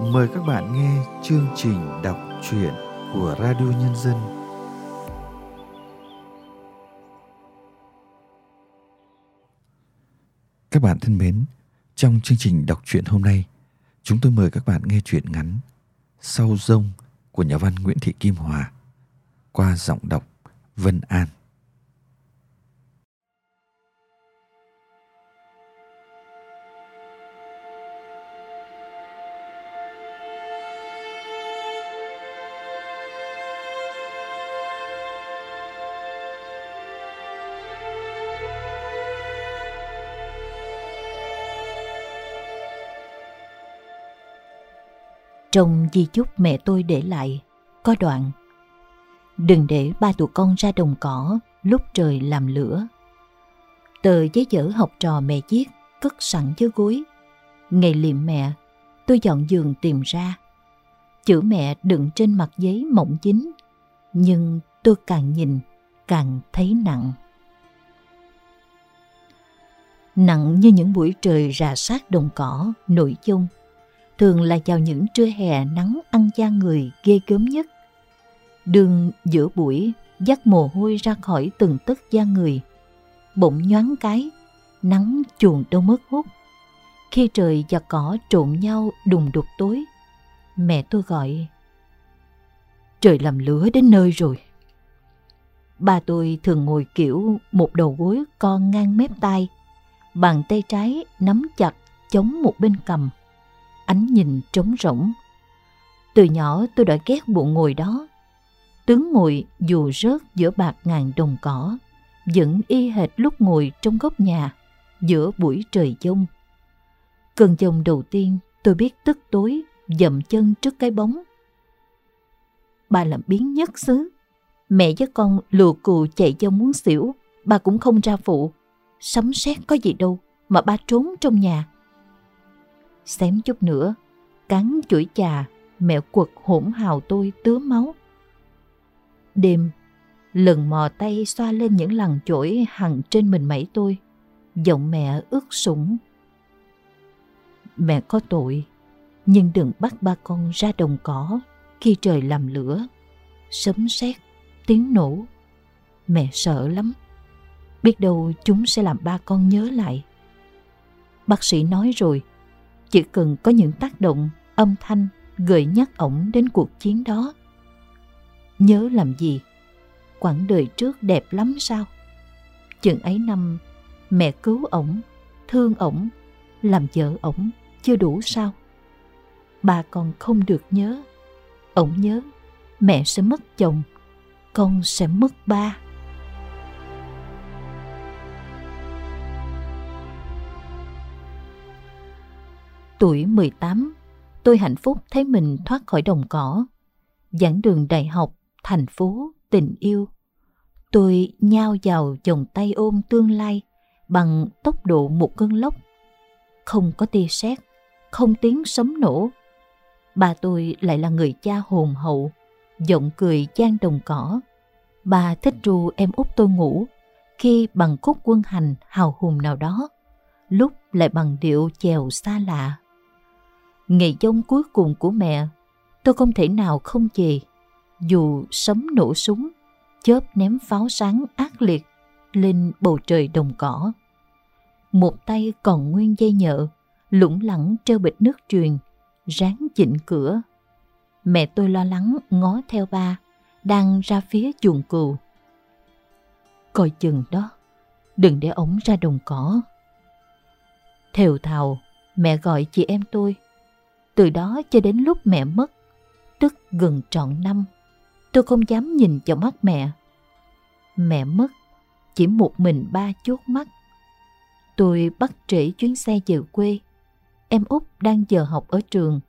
Mời các bạn nghe chương trình đọc truyện của Radio Nhân dân. Các bạn thân mến, trong chương trình đọc truyện hôm nay, chúng tôi mời các bạn nghe truyện ngắn Sau rông của nhà văn Nguyễn Thị Kim Hòa qua giọng đọc Vân An. Trong di chúc mẹ tôi để lại, có đoạn Đừng để ba tụi con ra đồng cỏ lúc trời làm lửa. Tờ giấy dở học trò mẹ viết cất sẵn dưới gối. Ngày liệm mẹ, tôi dọn giường tìm ra. Chữ mẹ đựng trên mặt giấy mỏng chính, nhưng tôi càng nhìn càng thấy nặng. Nặng như những buổi trời rà sát đồng cỏ, nổi chung thường là vào những trưa hè nắng ăn da người ghê gớm nhất. Đường giữa buổi dắt mồ hôi ra khỏi từng tấc da người. Bỗng nhoáng cái, nắng chuồn đâu mất hút. Khi trời và cỏ trộn nhau đùng đục tối, mẹ tôi gọi Trời làm lửa đến nơi rồi. Ba tôi thường ngồi kiểu một đầu gối con ngang mép tay bàn tay trái nắm chặt chống một bên cầm ánh nhìn trống rỗng. Từ nhỏ tôi đã ghét bộ ngồi đó. Tướng ngồi dù rớt giữa bạc ngàn đồng cỏ, vẫn y hệt lúc ngồi trong góc nhà, giữa buổi trời giông. Cơn giông đầu tiên tôi biết tức tối, dậm chân trước cái bóng. Bà làm biến nhất xứ. Mẹ với con lùa cù chạy cho muốn xỉu, bà cũng không ra phụ. Sấm sét có gì đâu mà ba trốn trong nhà xém chút nữa, cắn chuỗi trà, mẹ quật hỗn hào tôi tứa máu. Đêm, lần mò tay xoa lên những lằn chổi hằng trên mình mẩy tôi, giọng mẹ ướt sũng. Mẹ có tội, nhưng đừng bắt ba con ra đồng cỏ khi trời làm lửa, sấm sét, tiếng nổ. Mẹ sợ lắm, biết đâu chúng sẽ làm ba con nhớ lại. Bác sĩ nói rồi, chỉ cần có những tác động âm thanh gợi nhắc ổng đến cuộc chiến đó. Nhớ làm gì? Quãng đời trước đẹp lắm sao? Chừng ấy năm mẹ cứu ổng, thương ổng, làm vợ ổng chưa đủ sao? Bà còn không được nhớ. Ổng nhớ mẹ sẽ mất chồng, con sẽ mất ba. Tuổi 18, tôi hạnh phúc thấy mình thoát khỏi đồng cỏ. Giảng đường đại học, thành phố, tình yêu. Tôi nhao vào vòng tay ôm tương lai bằng tốc độ một cơn lốc. Không có tia sét, không tiếng sấm nổ. Bà tôi lại là người cha hồn hậu, giọng cười gian đồng cỏ. Bà thích ru em út tôi ngủ khi bằng khúc quân hành hào hùng nào đó, lúc lại bằng điệu chèo xa lạ Ngày giông cuối cùng của mẹ, tôi không thể nào không về. Dù sấm nổ súng, chớp ném pháo sáng ác liệt lên bầu trời đồng cỏ. Một tay còn nguyên dây nhợ, lủng lẳng treo bịch nước truyền, ráng chỉnh cửa. Mẹ tôi lo lắng ngó theo ba, đang ra phía chuồng cừu. Coi chừng đó, đừng để ống ra đồng cỏ. Thều thào, mẹ gọi chị em tôi từ đó cho đến lúc mẹ mất, tức gần trọn năm, tôi không dám nhìn vào mắt mẹ. Mẹ mất, chỉ một mình ba chốt mắt. Tôi bắt trễ chuyến xe về quê. Em út đang giờ học ở trường.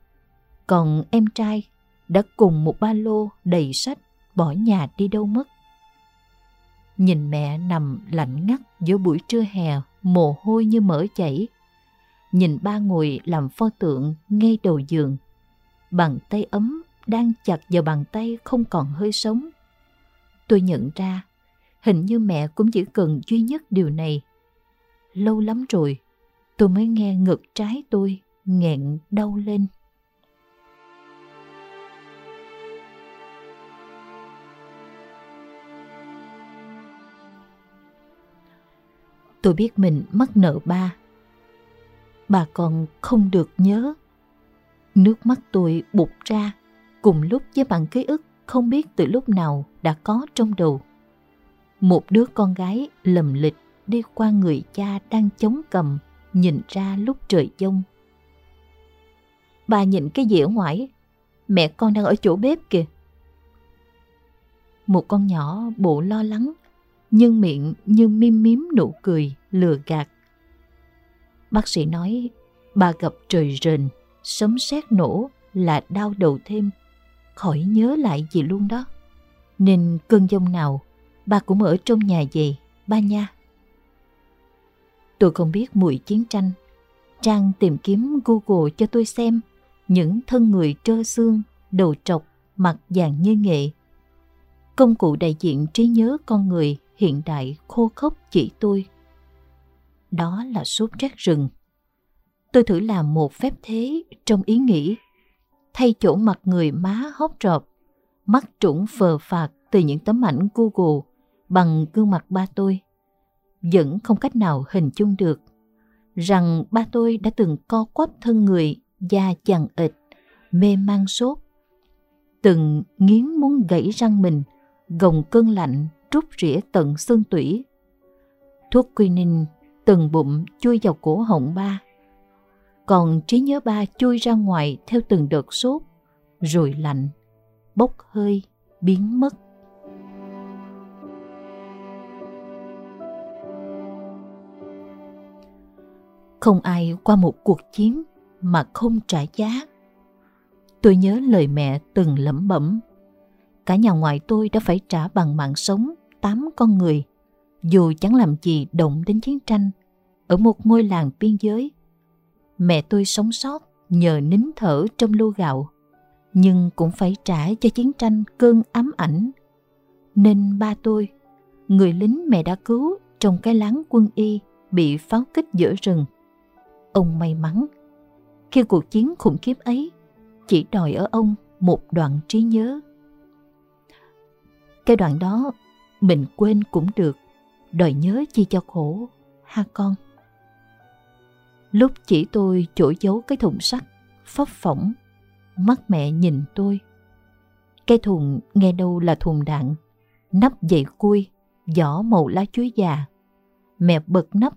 Còn em trai đã cùng một ba lô đầy sách bỏ nhà đi đâu mất. Nhìn mẹ nằm lạnh ngắt giữa buổi trưa hè, mồ hôi như mỡ chảy, nhìn ba ngồi làm pho tượng ngay đầu giường. Bàn tay ấm đang chặt vào bàn tay không còn hơi sống. Tôi nhận ra, hình như mẹ cũng chỉ cần duy nhất điều này. Lâu lắm rồi, tôi mới nghe ngực trái tôi nghẹn đau lên. Tôi biết mình mắc nợ ba Bà còn không được nhớ. Nước mắt tôi bục ra cùng lúc với bằng ký ức không biết từ lúc nào đã có trong đầu. Một đứa con gái lầm lịch đi qua người cha đang chống cầm nhìn ra lúc trời giông. Bà nhìn cái gì ở ngoài? Mẹ con đang ở chỗ bếp kìa. Một con nhỏ bộ lo lắng, nhưng miệng như mím mím nụ cười, lừa gạt. Bác sĩ nói bà gặp trời rền, sấm sét nổ là đau đầu thêm, khỏi nhớ lại gì luôn đó. Nên cơn giông nào, bà cũng ở trong nhà về, ba nha. Tôi không biết mùi chiến tranh. Trang tìm kiếm Google cho tôi xem những thân người trơ xương, đầu trọc, mặt vàng như nghệ. Công cụ đại diện trí nhớ con người hiện đại khô khốc chỉ tôi. Đó là sốt rét rừng. Tôi thử làm một phép thế trong ý nghĩ. Thay chỗ mặt người má hốc rộp, mắt trũng phờ phạt từ những tấm ảnh Google bằng gương mặt ba tôi vẫn không cách nào hình dung được rằng ba tôi đã từng co quắp thân người da chằng ịch, mê man sốt. Từng nghiến muốn gãy răng mình, gồng cơn lạnh rút rỉa tận xương tủy. Thuốc quinin từng bụng chui vào cổ họng ba. Còn trí nhớ ba chui ra ngoài theo từng đợt sốt, rồi lạnh, bốc hơi, biến mất. Không ai qua một cuộc chiến mà không trả giá. Tôi nhớ lời mẹ từng lẩm bẩm. Cả nhà ngoại tôi đã phải trả bằng mạng sống tám con người, dù chẳng làm gì động đến chiến tranh, ở một ngôi làng biên giới. Mẹ tôi sống sót nhờ nín thở trong lô gạo, nhưng cũng phải trả cho chiến tranh cơn ám ảnh. Nên ba tôi, người lính mẹ đã cứu trong cái láng quân y bị pháo kích giữa rừng, Ông may mắn khi cuộc chiến khủng khiếp ấy chỉ đòi ở ông một đoạn trí nhớ. Cái đoạn đó mình quên cũng được, đời nhớ chi cho khổ, ha con. Lúc chỉ tôi chỗ giấu cái thùng sắt, phấp phỏng, mắt mẹ nhìn tôi. Cái thùng nghe đâu là thùng đạn, nắp dậy cui, vỏ màu lá chuối già. Mẹ bật nắp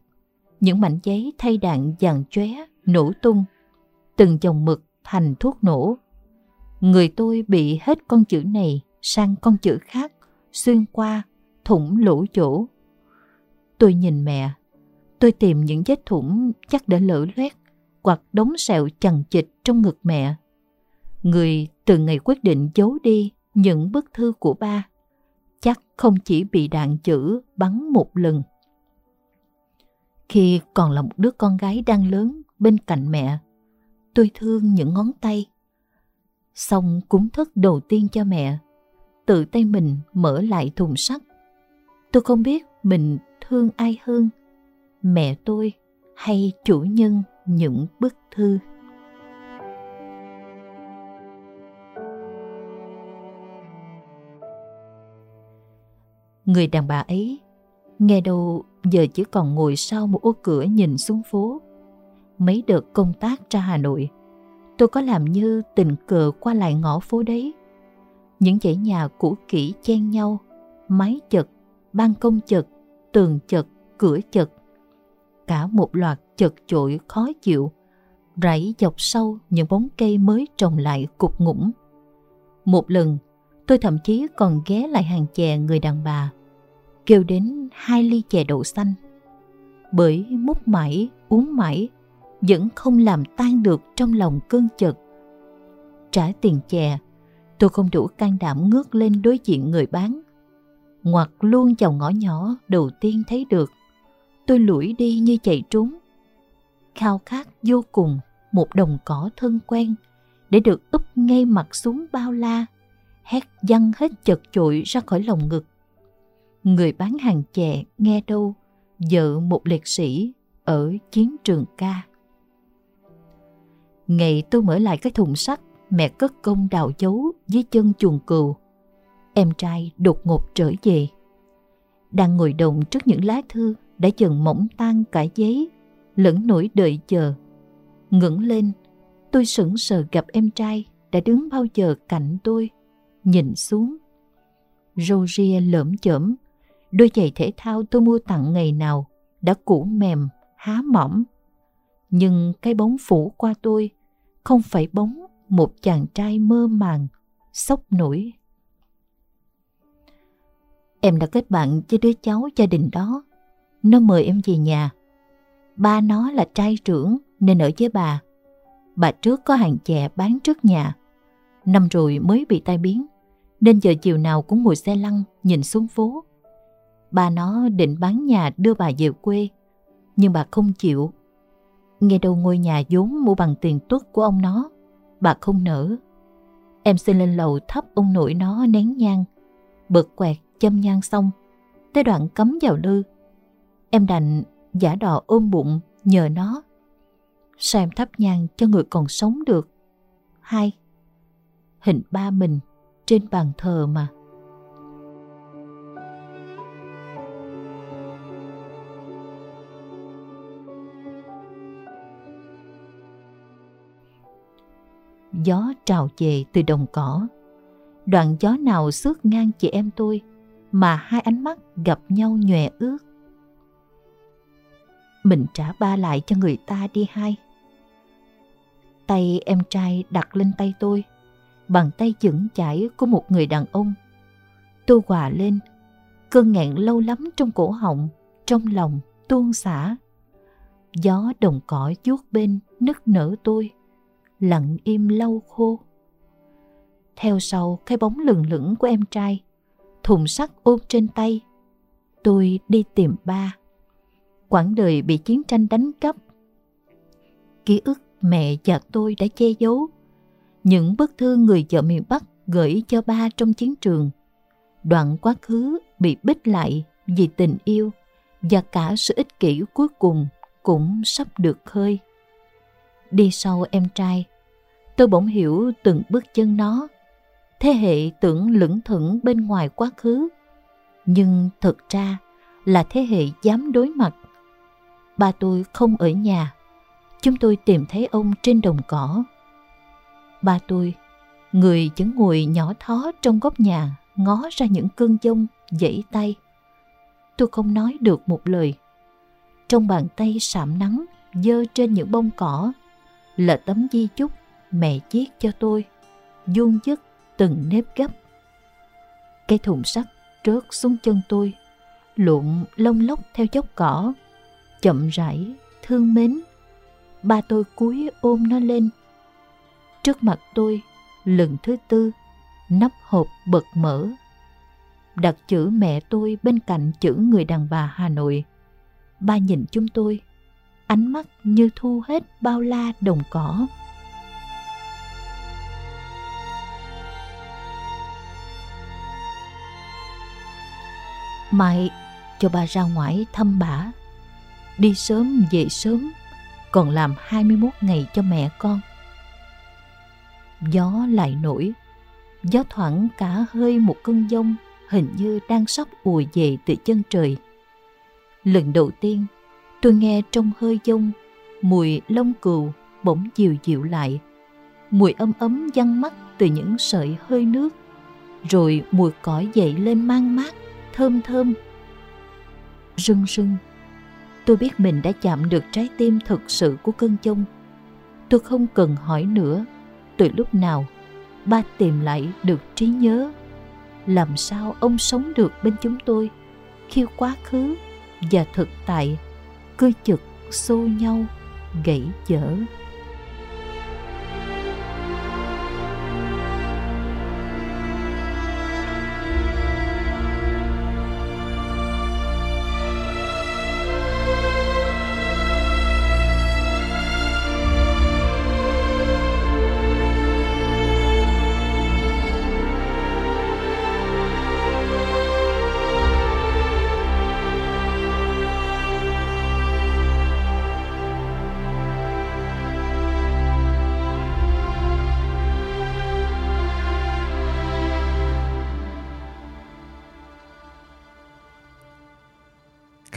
những mảnh giấy thay đạn dàn chóe nổ tung từng dòng mực thành thuốc nổ người tôi bị hết con chữ này sang con chữ khác xuyên qua thủng lỗ chỗ tôi nhìn mẹ tôi tìm những vết thủng chắc đã lở loét hoặc đống sẹo chằng chịt trong ngực mẹ người từ ngày quyết định giấu đi những bức thư của ba chắc không chỉ bị đạn chữ bắn một lần khi còn là một đứa con gái đang lớn bên cạnh mẹ, tôi thương những ngón tay. Xong cúng thức đầu tiên cho mẹ, tự tay mình mở lại thùng sắt. Tôi không biết mình thương ai hơn, mẹ tôi hay chủ nhân những bức thư. Người đàn bà ấy nghe đâu giờ chỉ còn ngồi sau một ô cửa nhìn xuống phố. Mấy đợt công tác ra Hà Nội, tôi có làm như tình cờ qua lại ngõ phố đấy. Những dãy nhà cũ kỹ chen nhau, mái chật, ban công chật, tường chật, cửa chật. Cả một loạt chật chội khó chịu, rảy dọc sâu những bóng cây mới trồng lại cục ngủng. Một lần, tôi thậm chí còn ghé lại hàng chè người đàn bà kêu đến hai ly chè đậu xanh. Bởi múc mãi, uống mãi, vẫn không làm tan được trong lòng cơn chật. Trả tiền chè, tôi không đủ can đảm ngước lên đối diện người bán. Ngoặt luôn vào ngõ nhỏ đầu tiên thấy được. Tôi lủi đi như chạy trốn. Khao khát vô cùng một đồng cỏ thân quen để được úp ngay mặt xuống bao la, hét văng hết chật chội ra khỏi lòng ngực người bán hàng chè nghe đâu vợ một liệt sĩ ở chiến trường ca. Ngày tôi mở lại cái thùng sắt mẹ cất công đào dấu dưới chân chuồng cừu. Em trai đột ngột trở về. Đang ngồi động trước những lá thư đã dần mỏng tan cả giấy lẫn nỗi đợi chờ. Ngẩng lên, tôi sững sờ gặp em trai đã đứng bao giờ cạnh tôi, nhìn xuống. Râu ria lởm chởm, đôi giày thể thao tôi mua tặng ngày nào đã cũ mềm, há mỏm. Nhưng cái bóng phủ qua tôi không phải bóng một chàng trai mơ màng, sốc nổi. Em đã kết bạn với đứa cháu gia đình đó. Nó mời em về nhà. Ba nó là trai trưởng nên ở với bà. Bà trước có hàng chè bán trước nhà. Năm rồi mới bị tai biến nên giờ chiều nào cũng ngồi xe lăn nhìn xuống phố. Bà nó định bán nhà đưa bà về quê nhưng bà không chịu. Nghe đâu ngôi nhà vốn mua bằng tiền tuất của ông nó, bà không nỡ. Em xin lên lầu thắp ông nội nó nén nhang, bật quẹt châm nhang xong, tới đoạn cấm vào lư. Em đành giả đò ôm bụng nhờ nó. Sao em thắp nhang cho người còn sống được? Hai, hình ba mình trên bàn thờ mà. Gió trào về từ đồng cỏ. Đoạn gió nào xước ngang chị em tôi mà hai ánh mắt gặp nhau nhòe ướt. Mình trả ba lại cho người ta đi hai. Tay em trai đặt lên tay tôi, bằng tay chững chãi của một người đàn ông. Tôi hòa lên, cơn nghẹn lâu lắm trong cổ họng, trong lòng tuôn xả. Gió đồng cỏ vuốt bên nức nở tôi, lặng im lâu khô. Theo sau cái bóng lừng lững của em trai, thùng sắt ôm trên tay. Tôi đi tìm ba. Quãng đời bị chiến tranh đánh cắp. Ký ức mẹ và tôi đã che giấu. Những bức thư người vợ miền Bắc gửi cho ba trong chiến trường. Đoạn quá khứ bị bích lại vì tình yêu và cả sự ích kỷ cuối cùng cũng sắp được khơi. Đi sau em trai, tôi bỗng hiểu từng bước chân nó thế hệ tưởng lững thững bên ngoài quá khứ. Nhưng thực ra là thế hệ dám đối mặt. Ba tôi không ở nhà. Chúng tôi tìm thấy ông trên đồng cỏ. Ba tôi, người vẫn ngồi nhỏ thó trong góc nhà, ngó ra những cơn giông dãy tay. Tôi không nói được một lời. Trong bàn tay sạm nắng, dơ trên những bông cỏ, là tấm di chúc mẹ viết cho tôi, vuông dứt từng nếp gấp. Cái thùng sắt trớt xuống chân tôi, lụn lông lốc theo chốc cỏ, chậm rãi, thương mến. Ba tôi cúi ôm nó lên. Trước mặt tôi, lần thứ tư, nắp hộp bật mở. Đặt chữ mẹ tôi bên cạnh chữ người đàn bà Hà Nội. Ba nhìn chúng tôi, ánh mắt như thu hết bao la đồng cỏ. Mai cho bà ra ngoài thăm bà. Đi sớm về sớm, còn làm 21 ngày cho mẹ con. Gió lại nổi, gió thoảng cả hơi một cơn giông hình như đang sắp ùa về từ chân trời. Lần đầu tiên, tôi nghe trong hơi giông mùi lông cừu bỗng dịu dịu lại. Mùi ấm ấm văng mắt từ những sợi hơi nước, rồi mùi cỏ dậy lên mang mát thơm thơm. Rưng rưng, tôi biết mình đã chạm được trái tim thực sự của cơn chông. Tôi không cần hỏi nữa, từ lúc nào ba tìm lại được trí nhớ. Làm sao ông sống được bên chúng tôi khi quá khứ và thực tại cứ chực xô nhau gãy dở.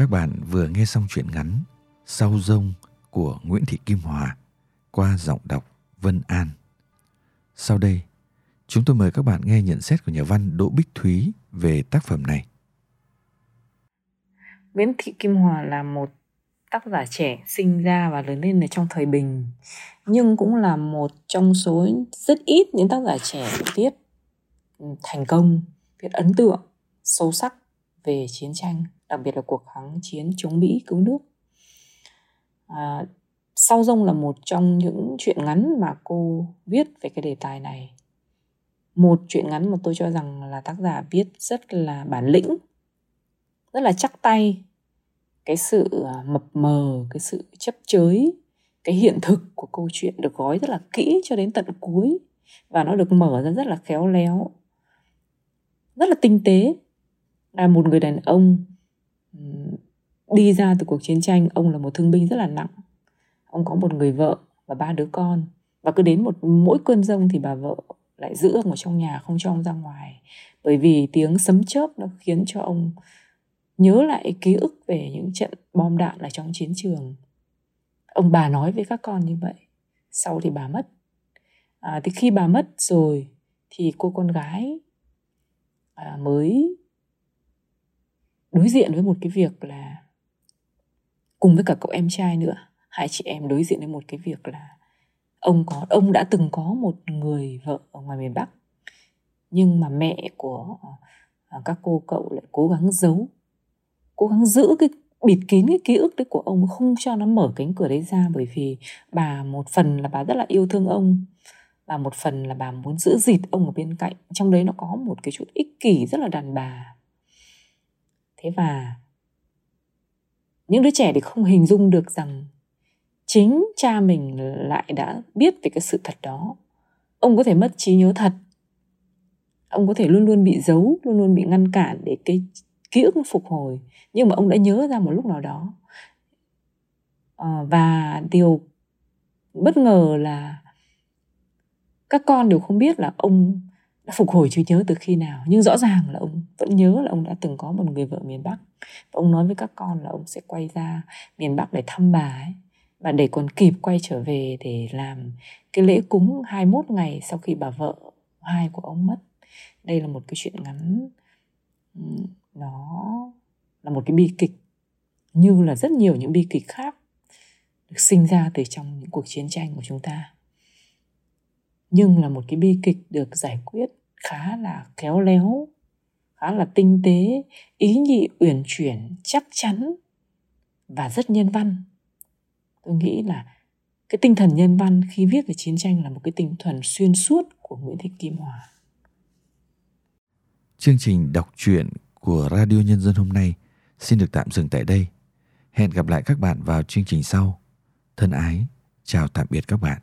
Các bạn vừa nghe xong chuyện ngắn Sau rông của Nguyễn Thị Kim Hòa qua giọng đọc Vân An. Sau đây, chúng tôi mời các bạn nghe nhận xét của nhà văn Đỗ Bích Thúy về tác phẩm này. Nguyễn Thị Kim Hòa là một tác giả trẻ sinh ra và lớn lên ở trong thời bình nhưng cũng là một trong số rất ít những tác giả trẻ viết thành công viết ấn tượng sâu sắc về chiến tranh đặc biệt là cuộc kháng chiến chống mỹ cứu nước. À, sau rông là một trong những chuyện ngắn mà cô viết về cái đề tài này. Một chuyện ngắn mà tôi cho rằng là tác giả viết rất là bản lĩnh rất là chắc tay. Cái sự à, mập mờ cái sự chấp chới cái hiện thực của câu chuyện được gói rất là kỹ cho đến tận cuối và nó được mở ra rất là khéo léo rất là tinh tế. Là một người đàn ông đi ra từ cuộc chiến tranh ông là một thương binh rất là nặng. Ông có một người vợ và ba đứa con. Và cứ đến một mỗi cơn rông thì bà vợ lại giữ ông ở trong nhà không cho ông ra ngoài. Bởi vì tiếng sấm chớp nó khiến cho ông nhớ lại ký ức về những trận bom đạn ở trong chiến trường. Ông bà nói với các con như vậy. Sau thì bà mất. À, thì khi bà mất rồi thì cô con gái à, mới đối diện với một cái việc là cùng với cả cậu em trai nữa. Hai chị em đối diện với một cái việc là ông có, ông đã từng có một người vợ ở ngoài miền Bắc, nhưng mà mẹ của à, các cô cậu lại cố gắng giấu, cố gắng giữ cái, bịt kín cái ký ức đấy của ông, không cho nó mở cánh cửa đấy ra, bởi vì bà một phần là bà rất là yêu thương ông và một phần là bà muốn giữ dịt ông ở bên cạnh. Trong đấy nó có một cái chút ích kỷ rất là đàn bà thế và những đứa trẻ thì không hình dung được rằng chính cha mình lại đã biết về cái sự thật đó. Ông có thể mất trí nhớ thật. Ông có thể luôn luôn bị giấu luôn luôn bị ngăn cản để cái ký ức phục hồi. Nhưng mà ông đã nhớ ra một lúc nào đó. À, và điều bất ngờ là các con đều không biết là ông đã phục hồi trí nhớ từ khi nào? Nhưng rõ ràng là ông vẫn nhớ là ông đã từng có một người vợ miền Bắc. Và ông nói với các con là ông sẽ quay ra miền Bắc để thăm bà ấy. Và để còn kịp quay trở về để làm cái lễ cúng 21 ngày sau khi bà vợ hai của ông mất. Đây là một cái chuyện ngắn. Nó là một cái bi kịch. Như là rất nhiều những bi kịch khác được sinh ra từ trong những cuộc chiến tranh của chúng ta. Nhưng là một cái bi kịch được giải quyết khá là khéo léo khá là tinh tế ý nhị uyển chuyển chắc chắn và rất nhân văn tôi nghĩ là cái tinh thần nhân văn khi viết về chiến tranh là một cái tinh thần xuyên suốt của Nguyễn Thị Kim Hòa. Chương trình đọc truyện của Radio Nhân dân hôm nay xin được tạm dừng tại đây. Hẹn gặp lại các bạn vào chương trình sau. Thân ái, chào tạm biệt các bạn.